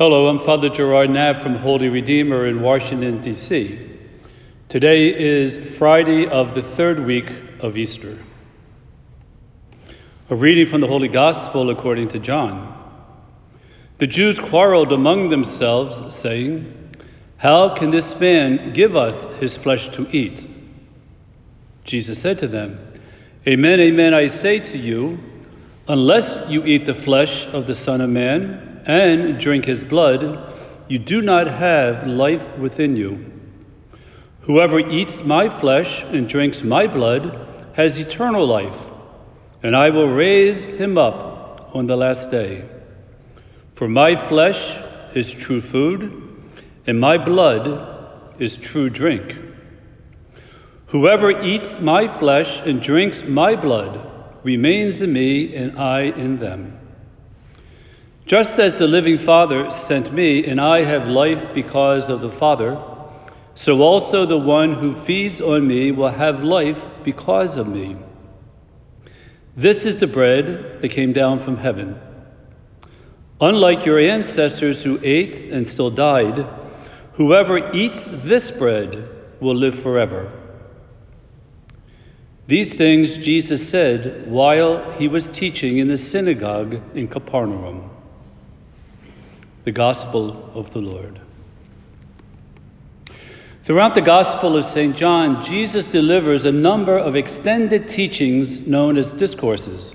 Hello, I'm Father Gerard Knapp from Holy Redeemer in Washington, D.C. Today is Friday of the third week of Easter. A reading from the Holy Gospel according to John. The Jews quarreled among themselves, saying, How can this man give us his flesh to eat? Jesus said to them, Amen, amen, I say to you, unless you eat the flesh of the Son of Man, and drink his blood, you do not have life within you. Whoever eats my flesh and drinks my blood has eternal life, and I will raise him up on the last day. For my flesh is true food, and my blood is true drink. Whoever eats my flesh and drinks my blood remains in me, and I in them. Just as the living Father sent me, and I have life because of the Father, so also the one who feeds on me will have life because of me. This is the bread that came down from heaven. Unlike your ancestors who ate and still died, whoever eats this bread will live forever. These things Jesus said while he was teaching in the synagogue in Capernaum. The Gospel of the Lord. Throughout the Gospel of St. John, Jesus delivers a number of extended teachings known as discourses.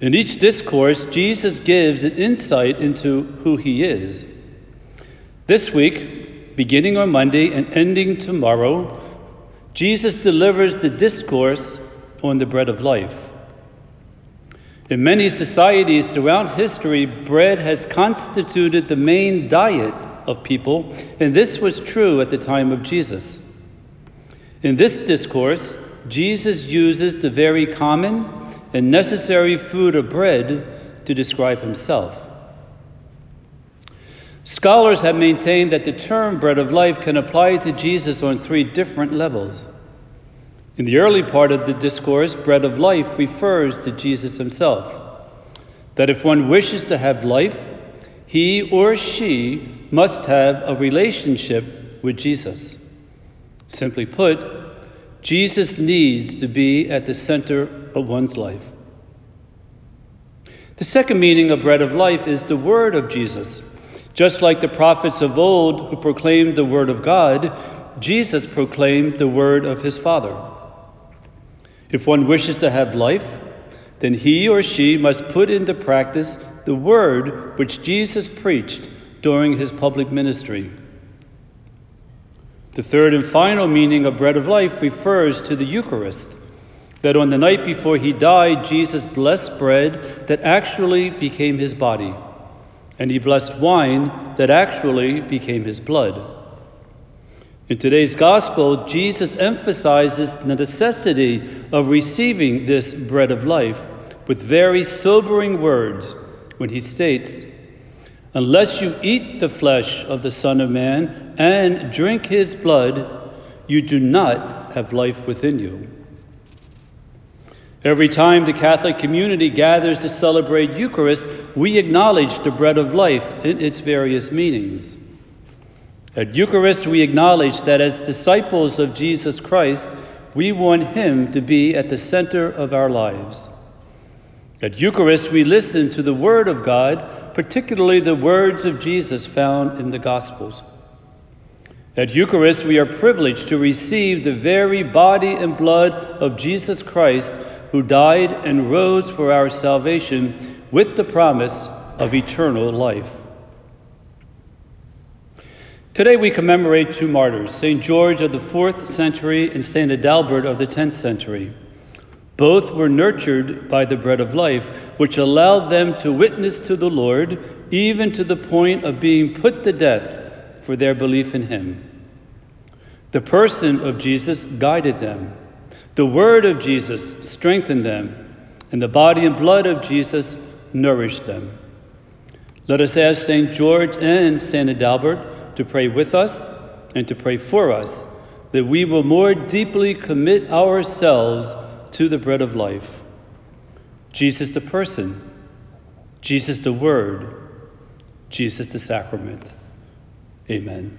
In each discourse, Jesus gives an insight into who he is. This week, beginning on Monday and ending tomorrow, Jesus delivers the discourse on the bread of life. In many societies throughout history, bread has constituted the main diet of people, and this was true at the time of Jesus. In this discourse, Jesus uses the very common and necessary food of bread to describe himself. Scholars have maintained that the term bread of life can apply to Jesus on three different levels. In the early part of the discourse, bread of life refers to Jesus himself. That if one wishes to have life, he or she must have a relationship with Jesus. Simply put, Jesus needs to be at the center of one's life. The second meaning of bread of life is the word of Jesus. Just like the prophets of old who proclaimed the word of God, Jesus proclaimed the word of his Father. If one wishes to have life, then he or she must put into practice the word which Jesus preached during his public ministry. The third and final meaning of bread of life refers to the Eucharist, that on the night before he died, Jesus blessed bread that actually became his body, and he blessed wine that actually became his blood. In today's gospel, Jesus emphasizes the necessity of receiving this bread of life with very sobering words when he states, Unless you eat the flesh of the Son of Man and drink his blood, you do not have life within you. Every time the Catholic community gathers to celebrate Eucharist, we acknowledge the bread of life in its various meanings. At Eucharist, we acknowledge that as disciples of Jesus Christ, we want Him to be at the center of our lives. At Eucharist, we listen to the Word of God, particularly the words of Jesus found in the Gospels. At Eucharist, we are privileged to receive the very body and blood of Jesus Christ, who died and rose for our salvation with the promise of eternal life. Today we commemorate two martyrs, St. George of the 4th century and St. Adalbert of the 10th century. Both were nurtured by the bread of life, which allowed them to witness to the Lord, even to the point of being put to death for their belief in Him. The person of Jesus guided them, the word of Jesus strengthened them, and the body and blood of Jesus nourished them. Let us ask St. George and St. Adalbert to pray with us and to pray for us, that we will more deeply commit ourselves to the bread of life. Jesus the person, Jesus the Word, Jesus the sacrament. Amen.